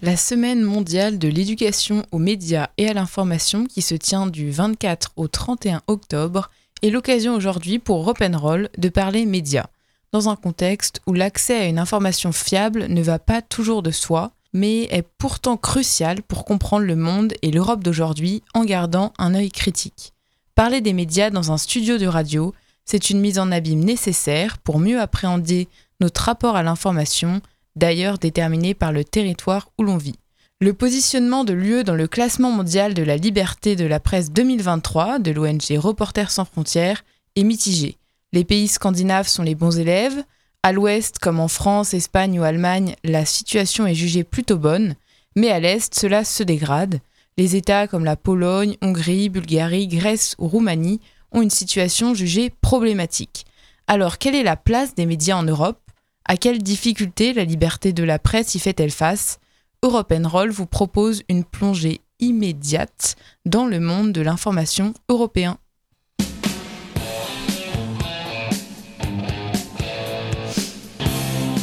La semaine mondiale de l'éducation aux médias et à l'information qui se tient du 24 au 31 octobre est l'occasion aujourd'hui pour Roll de parler médias, dans un contexte où l'accès à une information fiable ne va pas toujours de soi, mais est pourtant crucial pour comprendre le monde et l'Europe d'aujourd'hui en gardant un œil critique. Parler des médias dans un studio de radio, c'est une mise en abîme nécessaire pour mieux appréhender notre rapport à l'information, d'ailleurs déterminé par le territoire où l'on vit. Le positionnement de l'UE dans le classement mondial de la liberté de la presse 2023 de l'ONG Reporters sans frontières est mitigé. Les pays scandinaves sont les bons élèves. À l'ouest, comme en France, Espagne ou Allemagne, la situation est jugée plutôt bonne, mais à l'est, cela se dégrade. Les États comme la Pologne, Hongrie, Bulgarie, Grèce ou Roumanie ont une situation jugée problématique. Alors, quelle est la place des médias en Europe? À quelles difficultés la liberté de la presse y fait-elle face? Europe Roll vous propose une plongée immédiate dans le monde de l'information européen.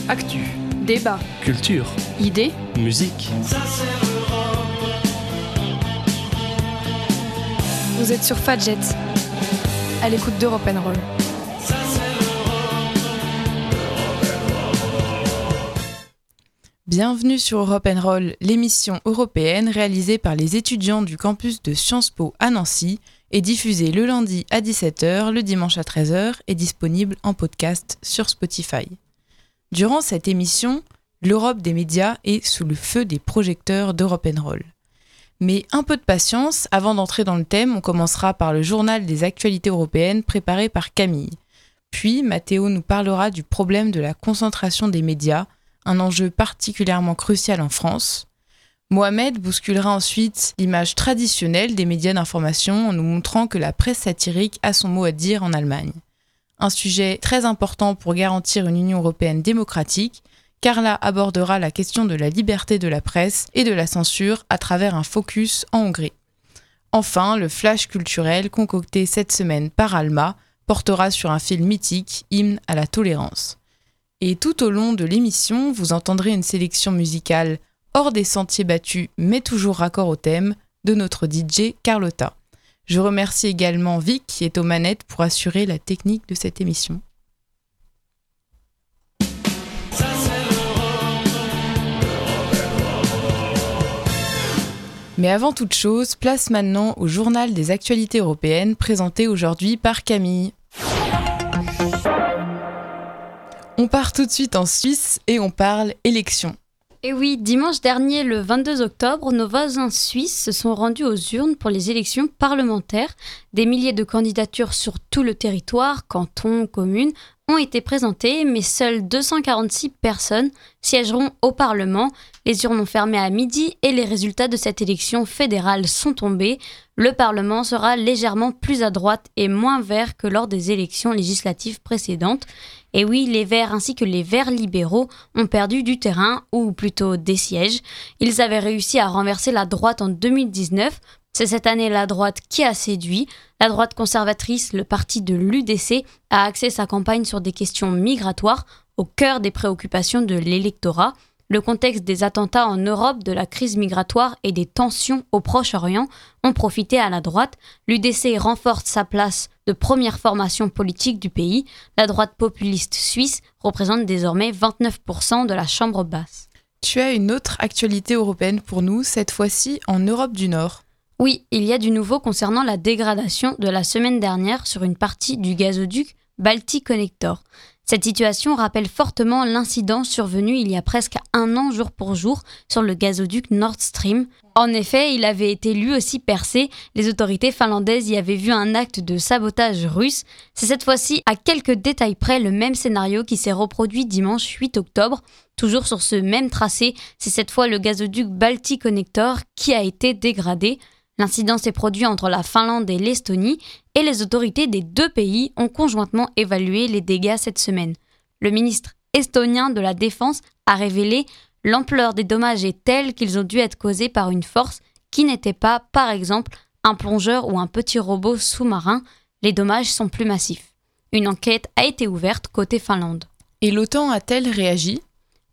Actu, débat, culture, idées, musique. Vous êtes sur Fadjet, à l'écoute d'Europe Roll. Bienvenue sur Europe Roll, l'émission européenne réalisée par les étudiants du campus de Sciences Po à Nancy et diffusée le lundi à 17h, le dimanche à 13h et disponible en podcast sur Spotify. Durant cette émission, l'Europe des médias est sous le feu des projecteurs d'Europe Roll. Mais un peu de patience, avant d'entrer dans le thème, on commencera par le journal des actualités européennes préparé par Camille. Puis Mathéo nous parlera du problème de la concentration des médias un enjeu particulièrement crucial en France. Mohamed bousculera ensuite l'image traditionnelle des médias d'information en nous montrant que la presse satirique a son mot à dire en Allemagne. Un sujet très important pour garantir une Union européenne démocratique, Carla abordera la question de la liberté de la presse et de la censure à travers un focus en Hongrie. Enfin, le flash culturel concocté cette semaine par Alma portera sur un film mythique, Hymne à la tolérance. Et tout au long de l'émission, vous entendrez une sélection musicale hors des sentiers battus, mais toujours raccord au thème, de notre DJ Carlotta. Je remercie également Vic qui est aux manettes pour assurer la technique de cette émission. Mais avant toute chose, place maintenant au journal des actualités européennes présenté aujourd'hui par Camille. On part tout de suite en Suisse et on parle élection. Et oui, dimanche dernier, le 22 octobre, nos voisins suisses se sont rendus aux urnes pour les élections parlementaires. Des milliers de candidatures sur tout le territoire, cantons, communes, ont été présentées, mais seules 246 personnes siégeront au Parlement. Les urnes ont fermé à midi et les résultats de cette élection fédérale sont tombés. Le Parlement sera légèrement plus à droite et moins vert que lors des élections législatives précédentes. Et oui, les Verts ainsi que les Verts libéraux ont perdu du terrain, ou plutôt des sièges. Ils avaient réussi à renverser la droite en 2019. C'est cette année la droite qui a séduit. La droite conservatrice, le parti de l'UDC, a axé sa campagne sur des questions migratoires au cœur des préoccupations de l'électorat. Le contexte des attentats en Europe, de la crise migratoire et des tensions au Proche-Orient ont profité à la droite. L'UDC renforce sa place de première formation politique du pays. La droite populiste suisse représente désormais 29% de la Chambre basse. Tu as une autre actualité européenne pour nous, cette fois-ci en Europe du Nord. Oui, il y a du nouveau concernant la dégradation de la semaine dernière sur une partie du gazoduc Baltic Connector. Cette situation rappelle fortement l'incident survenu il y a presque un an jour pour jour sur le gazoduc Nord Stream. En effet, il avait été lui aussi percé, les autorités finlandaises y avaient vu un acte de sabotage russe. C'est cette fois-ci à quelques détails près le même scénario qui s'est reproduit dimanche 8 octobre. Toujours sur ce même tracé, c'est cette fois le gazoduc Baltic Connector qui a été dégradé. L'incident s'est produit entre la Finlande et l'Estonie et les autorités des deux pays ont conjointement évalué les dégâts cette semaine. Le ministre estonien de la Défense a révélé l'ampleur des dommages est telle qu'ils ont dû être causés par une force qui n'était pas, par exemple, un plongeur ou un petit robot sous-marin. Les dommages sont plus massifs. Une enquête a été ouverte côté Finlande. Et l'OTAN a-t-elle réagi?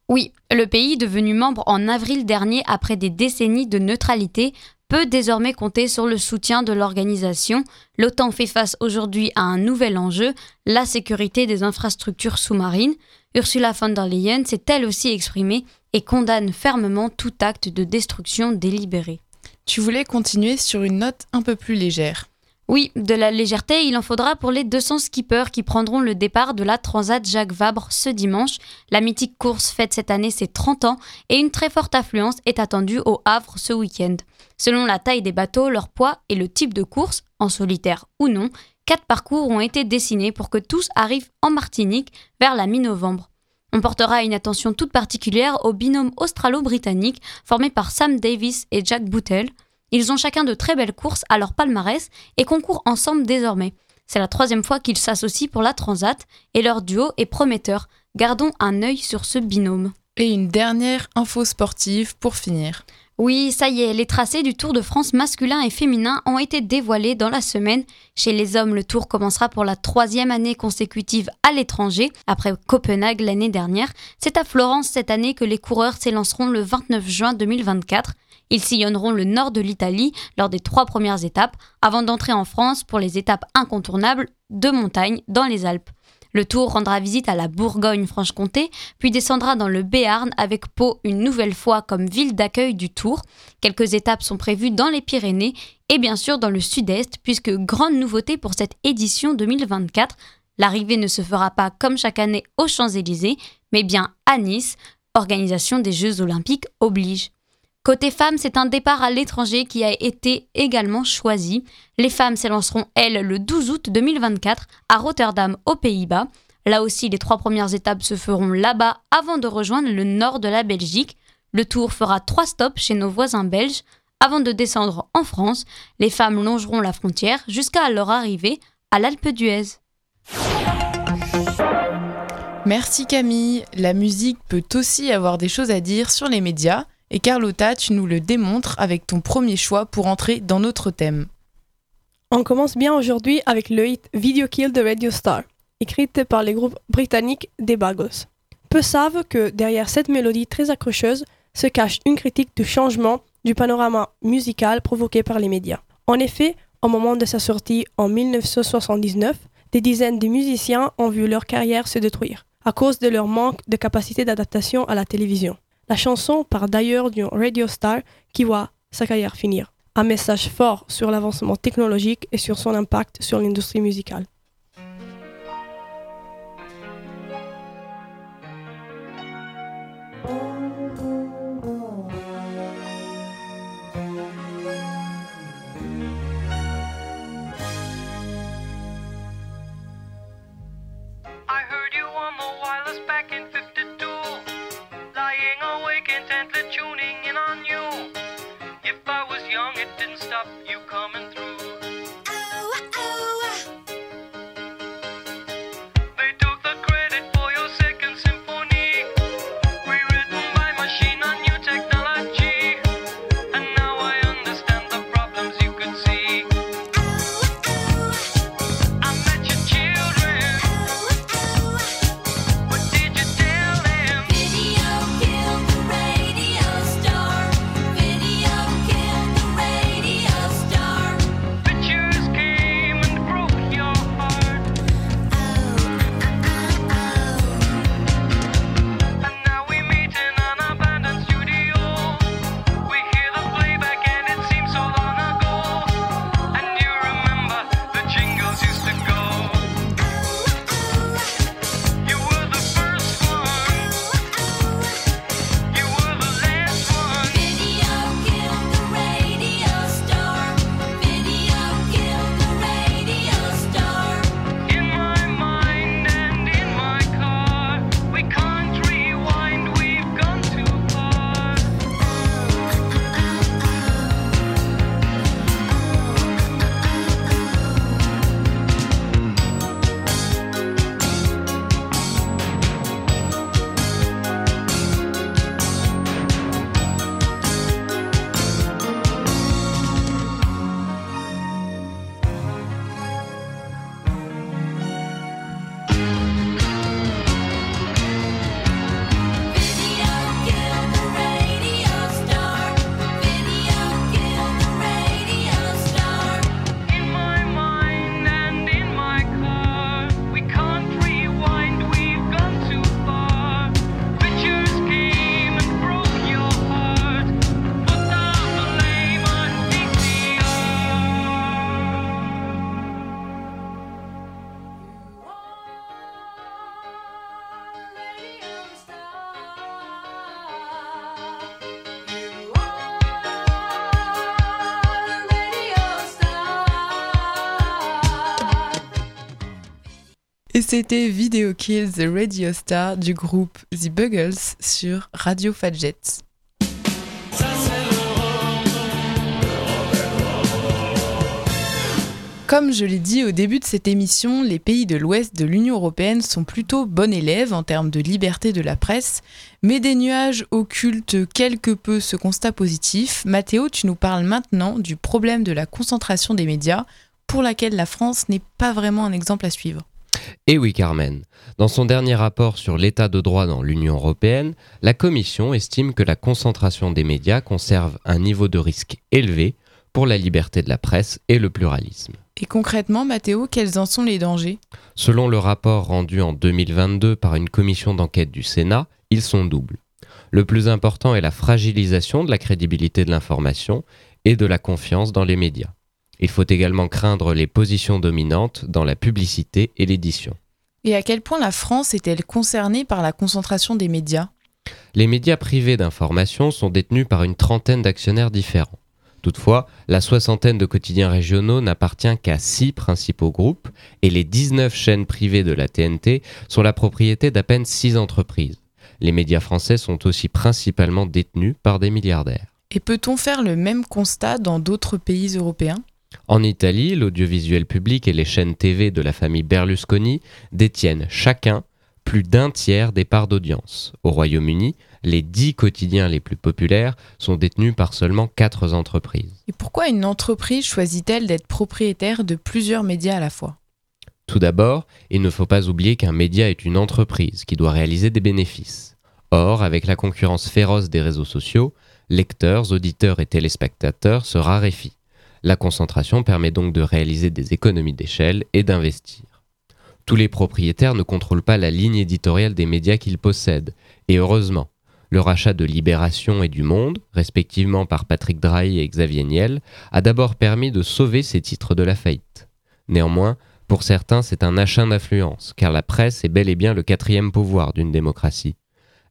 Oui, le pays, devenu membre en avril dernier après des décennies de neutralité, peut désormais compter sur le soutien de l'organisation. L'OTAN fait face aujourd'hui à un nouvel enjeu, la sécurité des infrastructures sous-marines. Ursula von der Leyen s'est elle aussi exprimée et condamne fermement tout acte de destruction délibérée. Tu voulais continuer sur une note un peu plus légère. Oui, de la légèreté, il en faudra pour les 200 skippers qui prendront le départ de la Transat Jacques Vabre ce dimanche. La mythique course fête cette année ses 30 ans et une très forte affluence est attendue au Havre ce week-end. Selon la taille des bateaux, leur poids et le type de course, en solitaire ou non, quatre parcours ont été dessinés pour que tous arrivent en Martinique vers la mi-novembre. On portera une attention toute particulière au binôme australo-britannique formé par Sam Davis et Jack Boutel. Ils ont chacun de très belles courses à leur palmarès et concourent ensemble désormais. C'est la troisième fois qu'ils s'associent pour la Transat et leur duo est prometteur. Gardons un œil sur ce binôme. Et une dernière info sportive pour finir. Oui, ça y est, les tracés du Tour de France masculin et féminin ont été dévoilés dans la semaine. Chez les hommes, le Tour commencera pour la troisième année consécutive à l'étranger, après Copenhague l'année dernière. C'est à Florence cette année que les coureurs s'élanceront le 29 juin 2024. Ils sillonneront le nord de l'Italie lors des trois premières étapes, avant d'entrer en France pour les étapes incontournables de montagne dans les Alpes. Le Tour rendra visite à la Bourgogne-Franche-Comté, puis descendra dans le Béarn avec Pau une nouvelle fois comme ville d'accueil du Tour. Quelques étapes sont prévues dans les Pyrénées et bien sûr dans le sud-est, puisque grande nouveauté pour cette édition 2024, l'arrivée ne se fera pas comme chaque année aux Champs-Élysées, mais bien à Nice, organisation des Jeux olympiques oblige. Côté femmes, c'est un départ à l'étranger qui a été également choisi. Les femmes s'élanceront, elles, le 12 août 2024 à Rotterdam, aux Pays-Bas. Là aussi, les trois premières étapes se feront là-bas avant de rejoindre le nord de la Belgique. Le tour fera trois stops chez nos voisins belges. Avant de descendre en France, les femmes longeront la frontière jusqu'à leur arrivée à l'Alpe d'Huez. Merci Camille. La musique peut aussi avoir des choses à dire sur les médias. Et Carlotta, tu nous le démontres avec ton premier choix pour entrer dans notre thème. On commence bien aujourd'hui avec le hit Video Kill de Radio Star, écrite par les groupes britanniques des Bagos. Peu savent que derrière cette mélodie très accrocheuse se cache une critique du changement du panorama musical provoqué par les médias. En effet, au moment de sa sortie en 1979, des dizaines de musiciens ont vu leur carrière se détruire à cause de leur manque de capacité d'adaptation à la télévision. La chanson part d'ailleurs d'une radio star qui voit sa carrière finir. Un message fort sur l'avancement technologique et sur son impact sur l'industrie musicale. that you c'était Video Kills the Radio Star du groupe The Buggles sur Radio Fadjet. Comme je l'ai dit au début de cette émission, les pays de l'ouest de l'Union européenne sont plutôt bons élèves en termes de liberté de la presse, mais des nuages occultent quelque peu ce constat positif. Mathéo, tu nous parles maintenant du problème de la concentration des médias, pour laquelle la France n'est pas vraiment un exemple à suivre. Et eh oui, Carmen. Dans son dernier rapport sur l'état de droit dans l'Union européenne, la Commission estime que la concentration des médias conserve un niveau de risque élevé pour la liberté de la presse et le pluralisme. Et concrètement, Mathéo, quels en sont les dangers? Selon le rapport rendu en 2022 par une commission d'enquête du Sénat, ils sont doubles. Le plus important est la fragilisation de la crédibilité de l'information et de la confiance dans les médias. Il faut également craindre les positions dominantes dans la publicité et l'édition. Et à quel point la France est-elle concernée par la concentration des médias? Les médias privés d'information sont détenus par une trentaine d'actionnaires différents. Toutefois, la soixantaine de quotidiens régionaux n'appartient qu'à six principaux groupes et les 19 chaînes privées de la TNT sont la propriété d'à peine six entreprises. Les médias français sont aussi principalement détenus par des milliardaires. Et peut-on faire le même constat dans d'autres pays européens? En Italie, l'audiovisuel public et les chaînes TV de la famille Berlusconi détiennent chacun plus d'un tiers des parts d'audience. Au Royaume-Uni, les dix quotidiens les plus populaires sont détenus par seulement quatre entreprises. Et pourquoi une entreprise choisit-elle d'être propriétaire de plusieurs médias à la fois? Tout d'abord, il ne faut pas oublier qu'un média est une entreprise qui doit réaliser des bénéfices. Or, avec la concurrence féroce des réseaux sociaux, lecteurs, auditeurs et téléspectateurs se raréfient. La concentration permet donc de réaliser des économies d'échelle et d'investir. Tous les propriétaires ne contrôlent pas la ligne éditoriale des médias qu'ils possèdent, et heureusement, le rachat de Libération et du Monde, respectivement par Patrick Drahi et Xavier Niel, a d'abord permis de sauver ces titres de la faillite. Néanmoins, pour certains, c'est un achat d'influence, car la presse est bel et bien le quatrième pouvoir d'une démocratie.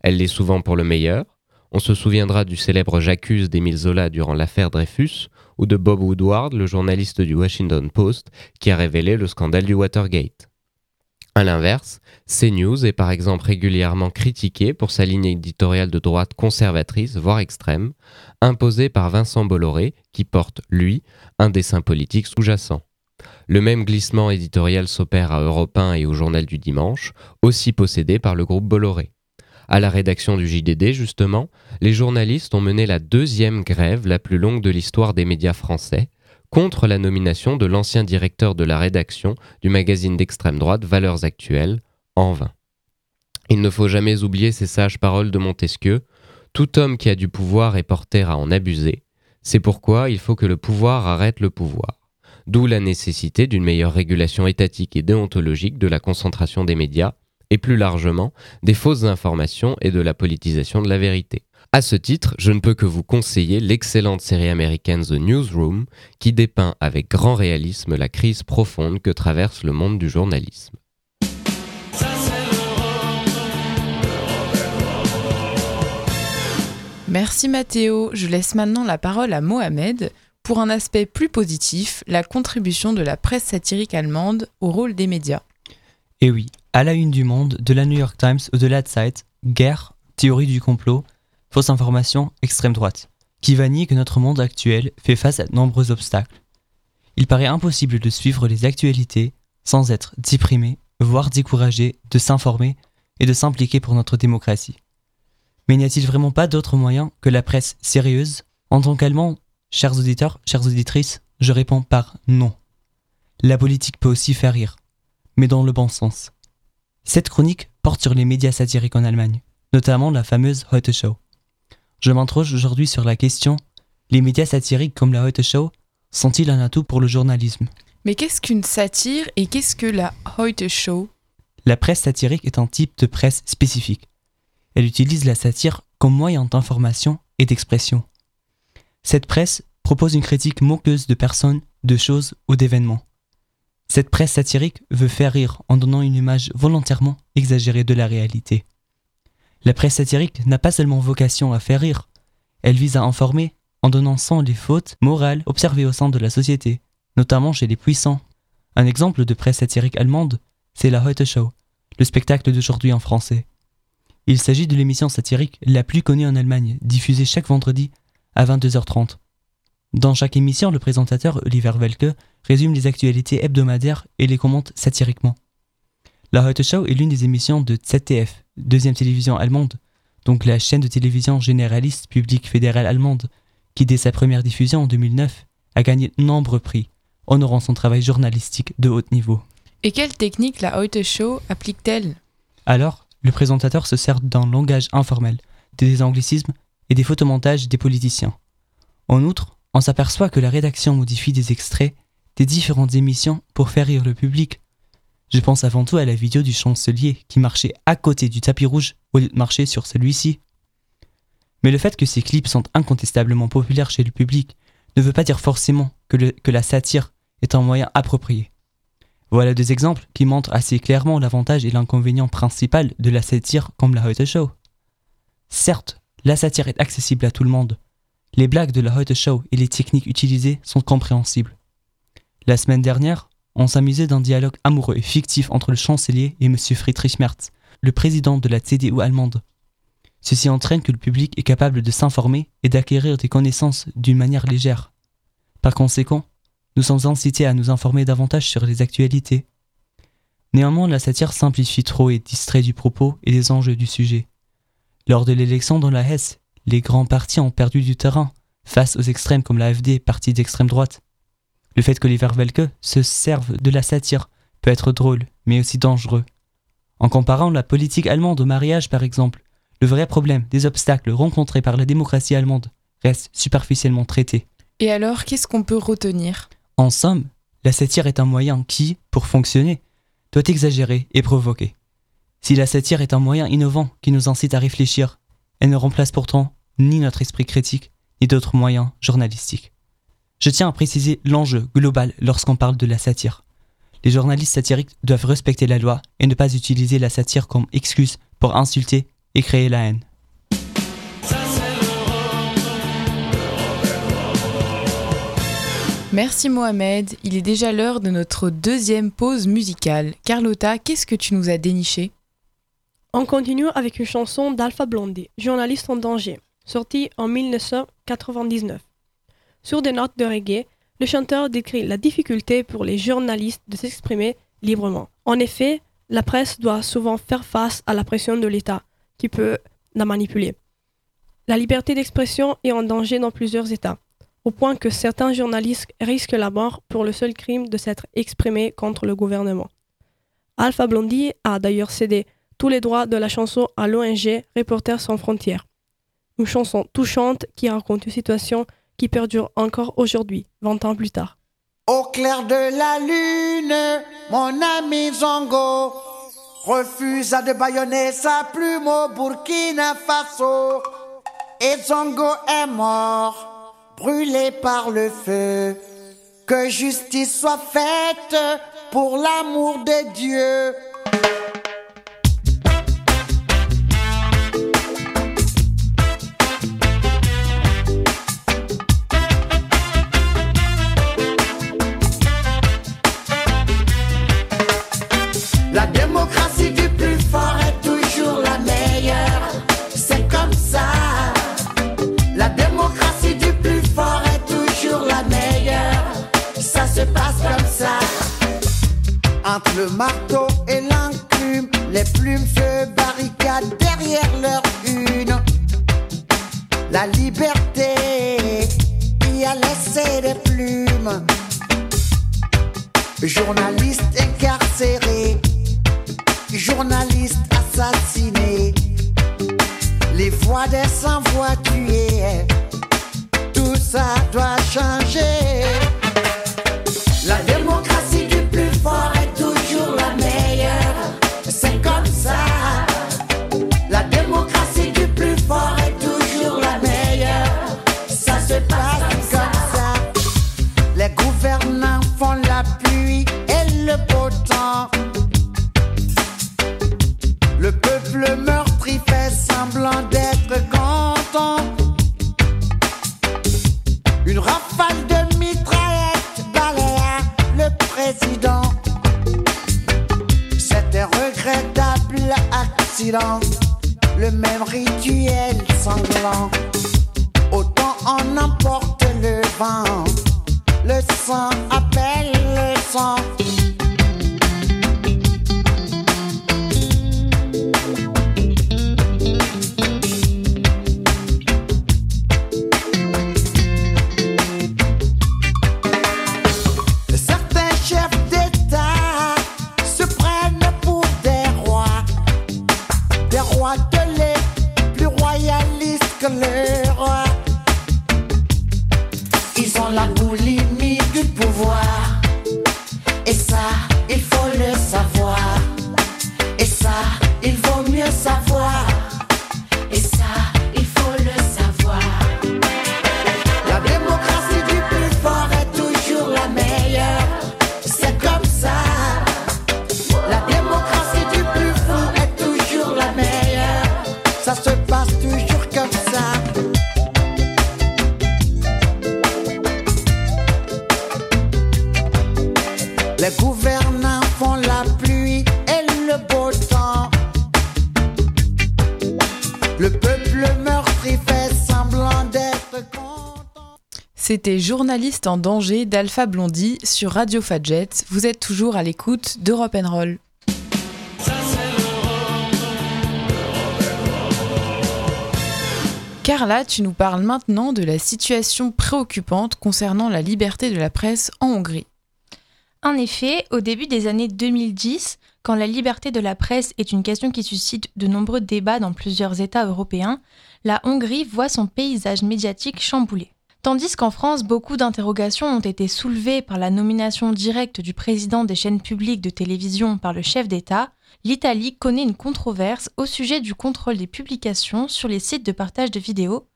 Elle l'est souvent pour le meilleur. On se souviendra du célèbre J'accuse d'Émile Zola durant l'affaire Dreyfus, ou de Bob Woodward, le journaliste du Washington Post, qui a révélé le scandale du Watergate. A l'inverse, CNews est par exemple régulièrement critiqué pour sa ligne éditoriale de droite conservatrice, voire extrême, imposée par Vincent Bolloré, qui porte, lui, un dessin politique sous-jacent. Le même glissement éditorial s'opère à Europe 1 et au Journal du Dimanche, aussi possédé par le groupe Bolloré. À la rédaction du JDD, justement, les journalistes ont mené la deuxième grève la plus longue de l'histoire des médias français, contre la nomination de l'ancien directeur de la rédaction du magazine d'extrême droite Valeurs Actuelles, en vain. Il ne faut jamais oublier ces sages paroles de Montesquieu Tout homme qui a du pouvoir est porté à en abuser. C'est pourquoi il faut que le pouvoir arrête le pouvoir. D'où la nécessité d'une meilleure régulation étatique et déontologique de la concentration des médias, et plus largement des fausses informations et de la politisation de la vérité. À ce titre, je ne peux que vous conseiller l'excellente série américaine The Newsroom, qui dépeint avec grand réalisme la crise profonde que traverse le monde du journalisme. Merci Mathéo. Je laisse maintenant la parole à Mohamed pour un aspect plus positif, la contribution de la presse satirique allemande au rôle des médias. Eh oui, à la une du monde, de la New York Times ou de l'Adsite, guerre, théorie du complot, fausse information, extrême droite, qui va nier que notre monde actuel fait face à de nombreux obstacles? Il paraît impossible de suivre les actualités sans être déprimé, voire découragé de s'informer et de s'impliquer pour notre démocratie. Mais n'y a-t-il vraiment pas d'autre moyen que la presse sérieuse? En tant qu'allemand, chers auditeurs, chères auditrices, je réponds par non. La politique peut aussi faire rire, mais dans le bon sens. Cette chronique porte sur les médias satiriques en Allemagne, notamment la fameuse Heute Show. Je m'interroge aujourd'hui sur la question les médias satiriques comme la Heute Show sont-ils un atout pour le journalisme? Mais qu'est-ce qu'une satire et qu'est-ce que la Heute Show? La presse satirique est un type de presse spécifique. Elle utilise la satire comme moyen d'information et d'expression. Cette presse propose une critique moqueuse de personnes, de choses ou d'événements. Cette presse satirique veut faire rire en donnant une image volontairement exagérée de la réalité. La presse satirique n'a pas seulement vocation à faire rire, elle vise à informer en donnant sans les fautes morales observées au sein de la société, notamment chez les puissants. Un exemple de presse satirique allemande c'est la Heute Show, le spectacle d'aujourd'hui en français. Il s'agit de l'émission satirique la plus connue en Allemagne, diffusée chaque vendredi à 22h30. Dans chaque émission, le présentateur Oliver Welke résume les actualités hebdomadaires et les commente satiriquement. La Heute Show est l'une des émissions de ZDF, deuxième télévision allemande, donc la chaîne de télévision généraliste publique fédérale allemande, qui dès sa première diffusion en 2009 a gagné de nombreux prix, honorant son travail journalistique de haut niveau. Et quelle technique la Heute Show applique-t-elle? Alors, le présentateur se sert d'un langage informel, des anglicismes et des photomontages des politiciens. En outre, on s'aperçoit que la rédaction modifie des extraits des différentes émissions pour faire rire le public. Je pense avant tout à la vidéo du chancelier qui marchait à côté du tapis rouge au lieu de marcher sur celui-ci. Mais le fait que ces clips sont incontestablement populaires chez le public ne veut pas dire forcément que, la satire est un moyen approprié. Voilà deux exemples qui montrent assez clairement l'avantage et l'inconvénient principal de la satire comme la Heute Show. Certes, la satire est accessible à tout le monde. Les blagues de la Heute Show et les techniques utilisées sont compréhensibles. La semaine dernière, on s'amusait d'un dialogue amoureux et fictif entre le chancelier et M. Friedrich Merz, le président de la CDU allemande. Ceci entraîne que le public est capable de s'informer et d'acquérir des connaissances d'une manière légère. Par conséquent, nous sommes incités à nous informer davantage sur les actualités. Néanmoins, la satire simplifie trop et distrait du propos et des enjeux du sujet. Lors de l'élection dans la Hesse, les grands partis ont perdu du terrain face aux extrêmes comme l'AFD, parti d'extrême droite. Le fait qu'Oliver Welke se serve de la satire peut être drôle, mais aussi dangereux. En comparant la politique allemande au mariage, par exemple, le vrai problème des obstacles rencontrés par la démocratie allemande reste superficiellement traité. Et alors, qu'est-ce qu'on peut retenir? En somme, la satire est un moyen qui, pour fonctionner, doit exagérer et provoquer. Si la satire est un moyen innovant qui nous incite à réfléchir, elle ne remplace pourtant ni notre esprit critique, ni d'autres moyens journalistiques. Je tiens à préciser l'enjeu global lorsqu'on parle de la satire. Les journalistes satiriques doivent respecter la loi et ne pas utiliser la satire comme excuse pour insulter et créer la haine. Merci Mohamed, il est déjà l'heure de notre deuxième pause musicale. Carlotta, qu'est-ce que tu nous as déniché? On continue avec une chanson d'Alpha Blondie, journaliste en danger, sortie en 1999. Sur des notes de reggae, le chanteur décrit la difficulté pour les journalistes de s'exprimer librement. En effet, la presse doit souvent faire face à la pression de l'État, qui peut la manipuler. La liberté d'expression est en danger dans plusieurs États, au point que certains journalistes risquent la mort pour le seul crime de s'être exprimés contre le gouvernement. Alpha Blondie a d'ailleurs cédé tous les droits de la chanson à l'ONG Reporters sans frontières. Une chanson touchante qui raconte une situation qui perdure encore aujourd'hui, 20 ans plus tard. Au clair de la lune, mon ami Zongo refusa de baïonner sa plume au Burkina Faso. Et Zongo est mort, brûlé par le feu. Que justice soit faite pour l'amour de Dieu. Entre le marteau et l'enclume, les plumes se barricadent derrière leur une. La liberté y a laissé des plumes. Journalistes incarcérés, journalistes assassinés, les voix des sans-voix tuées, tout ça doit changer. Une rafale de mitraillette balaya le président. C'était regrettable accident C'était Journaliste en danger d'Alpha Blondie sur Radio Fadjet. Vous êtes toujours à l'écoute d'Europe Roll. Carla, tu nous parles maintenant de la situation préoccupante concernant la liberté de la presse en Hongrie. En effet, au début des années 2010, quand la liberté de la presse est une question qui suscite de nombreux débats dans plusieurs États européens, la Hongrie voit son paysage médiatique chamboulé. Tandis qu'en France, beaucoup d'interrogations ont été soulevées par la nomination directe du président des chaînes publiques de télévision par le chef d'État, l'Italie connaît une controverse au sujet du contrôle des publications sur les sites de partage de vidéos,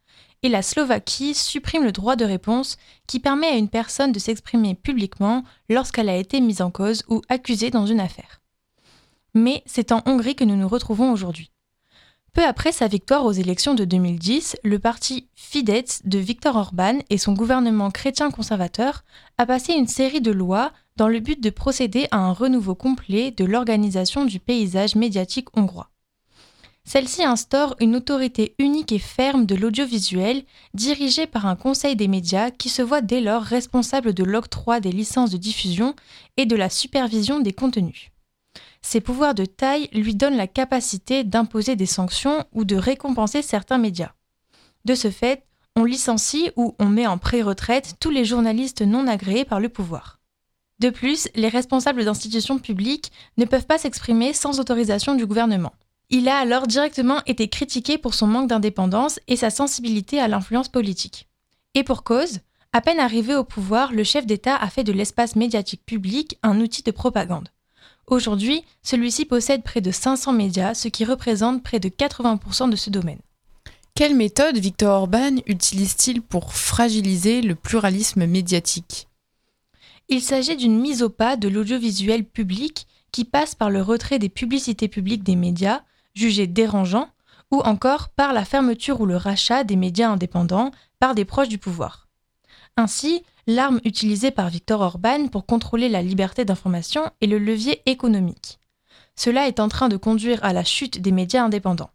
et la Slovaquie supprime le droit de réponse qui permet à une personne de s'exprimer publiquement lorsqu'elle a été mise en cause ou accusée dans une affaire. Mais c'est en Hongrie que nous nous retrouvons aujourd'hui. Peu après sa victoire aux élections de 2010, le parti Fidesz de Viktor Orban et son gouvernement chrétien-conservateur a passé une série de lois dans le but de procéder à un renouveau complet de l'organisation du paysage médiatique hongrois. Celle-ci instaure une autorité unique et ferme de l'audiovisuel, dirigée par un conseil des médias qui se voit dès lors responsable de l'octroi des licences de diffusion et de la supervision des contenus. Ses pouvoirs de taille lui donnent la capacité d'imposer des sanctions ou de récompenser certains médias. De ce fait, on licencie ou on met en pré-retraite tous les journalistes non agréés par le pouvoir. De plus, les responsables d'institutions publiques ne peuvent pas s'exprimer sans autorisation du gouvernement. Il a alors directement été critiqué pour son manque d'indépendance et sa sensibilité à l'influence politique. Et pour cause, à peine arrivé au pouvoir, le chef d'État a fait de l'espace médiatique public un outil de propagande. Aujourd'hui, celui-ci possède près de 500 médias, ce qui représente près de 80% de ce domaine. Quelle méthode Victor Orban utilise-t-il pour fragiliser le pluralisme médiatique? Il s'agit d'une mise au pas de l'audiovisuel public qui passe par le retrait des publicités publiques des médias, jugés dérangeants, ou encore par la fermeture ou le rachat des médias indépendants par des proches du pouvoir. Ainsi, l'arme utilisée par Viktor Orban pour contrôler la liberté d'information est le levier économique. Cela est en train de conduire à la chute des médias indépendants.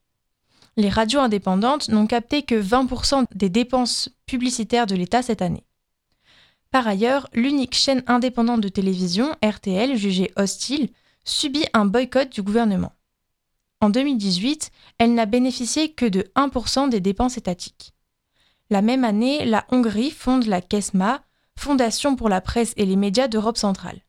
Les radios indépendantes n'ont capté que 20% des dépenses publicitaires de l'État cette année. Par ailleurs, l'unique chaîne indépendante de télévision, RTL, jugée hostile, subit un boycott du gouvernement. En 2018, elle n'a bénéficié que de 1% des dépenses étatiques. La même année, la Hongrie fonde la KESMA, Fondation pour la presse et les médias d'Europe centrale.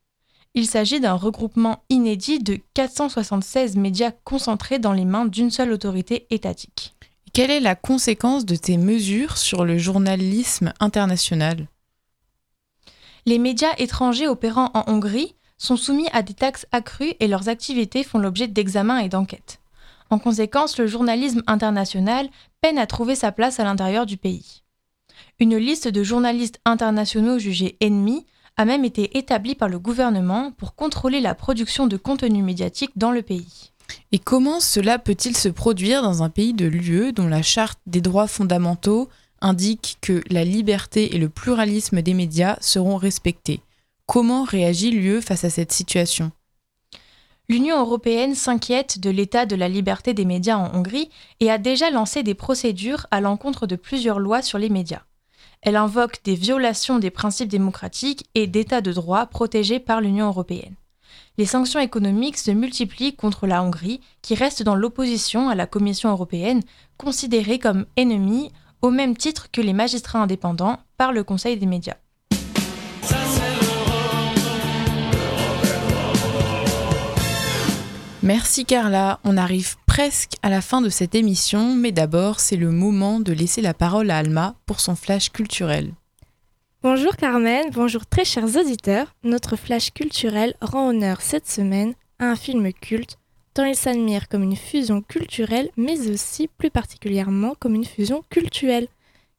Il s'agit d'un regroupement inédit de 476 médias concentrés dans les mains d'une seule autorité étatique. Quelle est la conséquence de ces mesures sur le journalisme international? Les médias étrangers opérant en Hongrie sont soumis à des taxes accrues et leurs activités font l'objet d'examens et d'enquêtes. En conséquence, le journalisme international peine à trouver sa place à l'intérieur du pays. Une liste de journalistes internationaux jugés ennemis a même été établie par le gouvernement pour contrôler la production de contenu médiatique dans le pays. Et comment cela peut-il se produire dans un pays de l'UE dont la charte des droits fondamentaux indique que la liberté et le pluralisme des médias seront respectés? Comment réagit l'UE face à cette situation? L'Union européenne s'inquiète de l'état de la liberté des médias en Hongrie et a déjà lancé des procédures à l'encontre de plusieurs lois sur les médias. Elle invoque des violations des principes démocratiques et d'état de droit protégés par l'Union européenne. Les sanctions économiques se multiplient contre la Hongrie, qui reste dans l'opposition à la Commission européenne, considérée comme ennemie au même titre que les magistrats indépendants par le Conseil des médias. Merci Carla, on arrive presque à la fin de cette émission, mais d'abord c'est le moment de laisser la parole à Alma pour son flash culturel. Bonjour Carmen, bonjour très chers auditeurs. Notre flash culturel rend honneur cette semaine à un film culte, tant il s'admire comme une fusion culturelle, mais aussi plus particulièrement comme une fusion culturelle,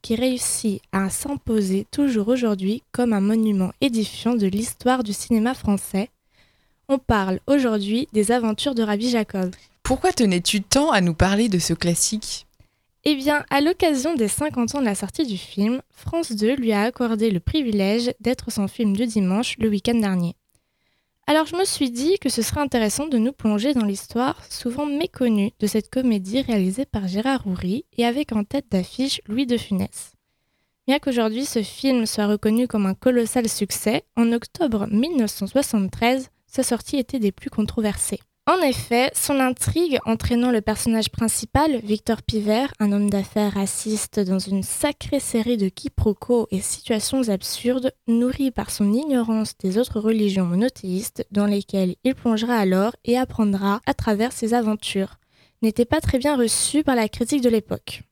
qui réussit à s'imposer toujours aujourd'hui comme un monument édifiant de l'histoire du cinéma français on parle aujourd'hui des aventures de Rabbi Jacob. Pourquoi tenais-tu tant à nous parler de ce classique? Eh bien, à l'occasion des 50 ans de la sortie du film, France 2 lui a accordé le privilège d'être son film du dimanche le week-end dernier. Alors je me suis dit que ce serait intéressant de nous plonger dans l'histoire souvent méconnue de cette comédie réalisée par Gérard Houry et avec en tête d'affiche Louis de Funès. Bien qu'aujourd'hui ce film soit reconnu comme un colossal succès, en octobre 1973, sa sortie était des plus controversées. En effet, son intrigue entraînant le personnage principal, Victor Piver, un homme d'affaires raciste dans une sacrée série de quiproquos et situations absurdes, nourri par son ignorance des autres religions monothéistes dans lesquelles il plongera alors et apprendra à travers ses aventures, n'était pas très bien reçu par la critique de l'époque.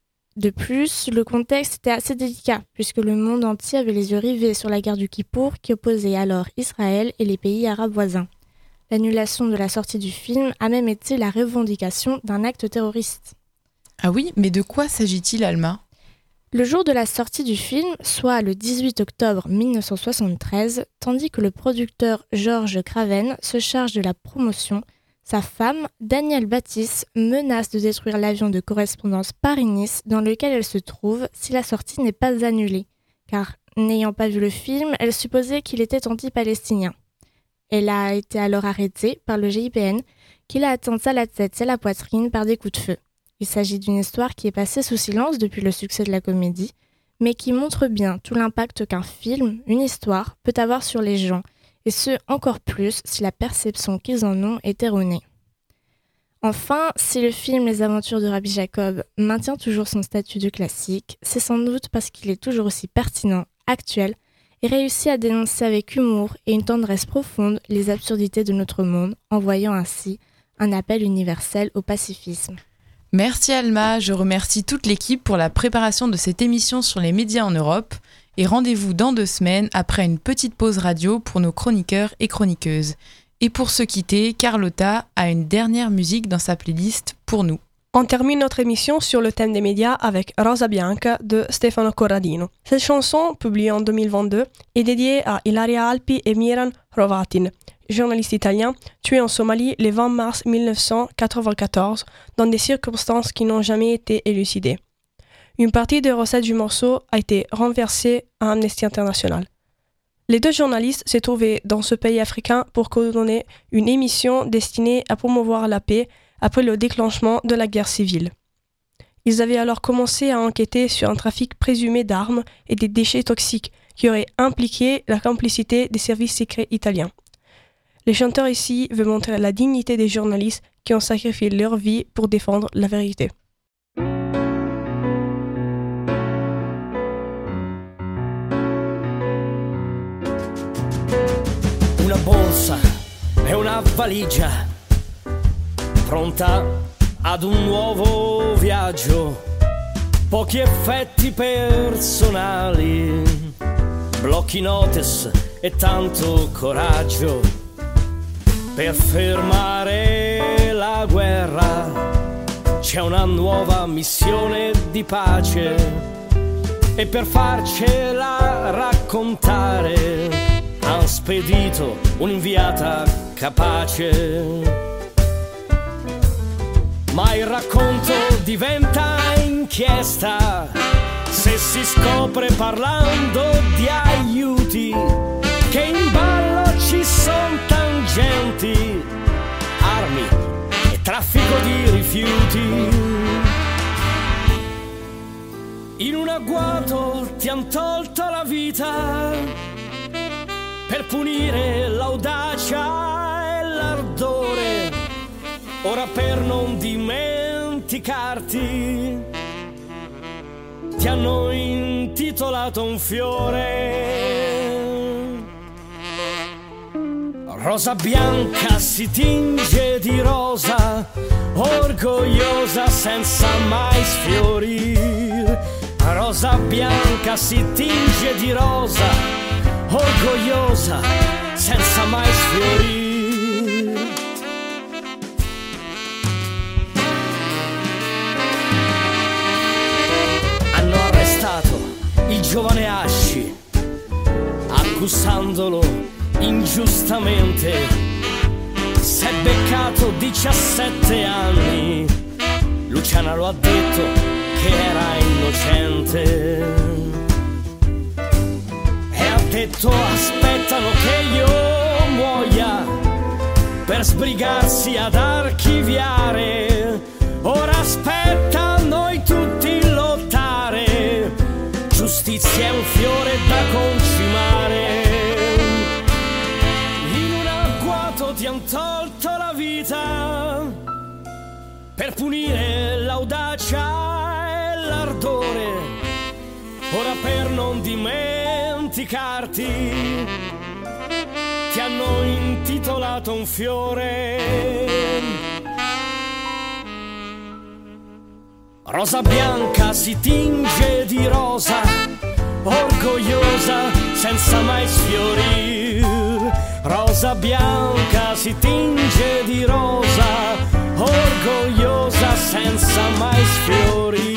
De plus, le contexte était assez délicat, puisque le monde entier avait les yeux rivés sur la guerre du Kippour qui opposait alors Israël et les pays arabes voisins. L'annulation de la sortie du film a même été la revendication d'un acte terroriste. Ah oui, mais de quoi s'agit-il, Alma? Le jour de la sortie du film, soit le 18 octobre 1973, tandis que le producteur Georges Craven se charge de la promotion, sa femme, Danielle Baptiste, menace de détruire l'avion de correspondance Paris-Nice dans lequel elle se trouve si la sortie n'est pas annulée, car, n'ayant pas vu le film, elle supposait qu'il était anti-palestinien. Elle a été alors arrêtée par le GIPN, qui l'a atteinte à la tête et à la poitrine par des coups de feu. Il s'agit d'une histoire qui est passée sous silence depuis le succès de la comédie, mais qui montre bien tout l'impact qu'un film, une histoire, peut avoir sur les gens et ce encore plus si la perception qu'ils en ont est erronée. Enfin, si le film Les aventures de Rabbi Jacob maintient toujours son statut de classique, c'est sans doute parce qu'il est toujours aussi pertinent, actuel, et réussit à dénoncer avec humour et une tendresse profonde les absurdités de notre monde, envoyant ainsi un appel universel au pacifisme. Merci Alma, je remercie toute l'équipe pour la préparation de cette émission sur les médias en Europe et rendez-vous dans deux semaines après une petite pause radio pour nos chroniqueurs et chroniqueuses. Et pour se quitter, Carlotta a une dernière musique dans sa playlist pour nous. On termine notre émission sur le thème des médias avec Rosa Bianca de Stefano Corradino. Cette chanson, publiée en 2022, est dédiée à Ilaria Alpi et Miran Rovatin, journalistes italiens tués en Somalie le 20 mars 1994 dans des circonstances qui n'ont jamais été élucidées. Une partie des recettes du morceau a été renversée à Amnesty International. Les deux journalistes s'est trouvaient dans ce pays africain pour coordonner une émission destinée à promouvoir la paix après le déclenchement de la guerre civile. Ils avaient alors commencé à enquêter sur un trafic présumé d'armes et des déchets toxiques qui auraient impliqué la complicité des services secrets italiens. Les chanteurs ici veulent montrer la dignité des journalistes qui ont sacrifié leur vie pour défendre la vérité. Una borsa e una valigia pronta ad un nuovo viaggio. Pochi effetti personali, blocchi notice e tanto coraggio per fermare la guerra. C'è una nuova missione di pace e per farcela raccontare han spedito un'inviata capace. Ma il racconto diventa inchiesta se si scopre parlando di aiuti che in ballo ci sono sergenti, armi e traffico di rifiuti. In un agguato ti han tolto la vita per punire l'audacia e l'ardore, ora per non dimenticarti. Ti hanno intitolato un fiore. Rosa bianca si tinge di rosa, orgogliosa senza mai sfiorire. Rosa bianca si tinge di rosa, orgogliosa senza mai sfiorire. Hanno arrestato il giovane Asci, accusandolo ingiustamente. Si è beccato 17 anni, Luciana lo ha detto che era innocente. E ha detto aspettano che io muoia per sbrigarsi ad archiviare. Ora aspetta a noi tutti lottare. Giustizia è un fiore da concimare. Vita per punire l'audacia e l'ardore. Ora per non dimenticarti ti hanno intitolato un fiore. Rosa bianca si tinge di rosa, orgogliosa senza mai sfiorir. Rosa bianca si tinge di rosa, orgogliosa senza mai sfiorir.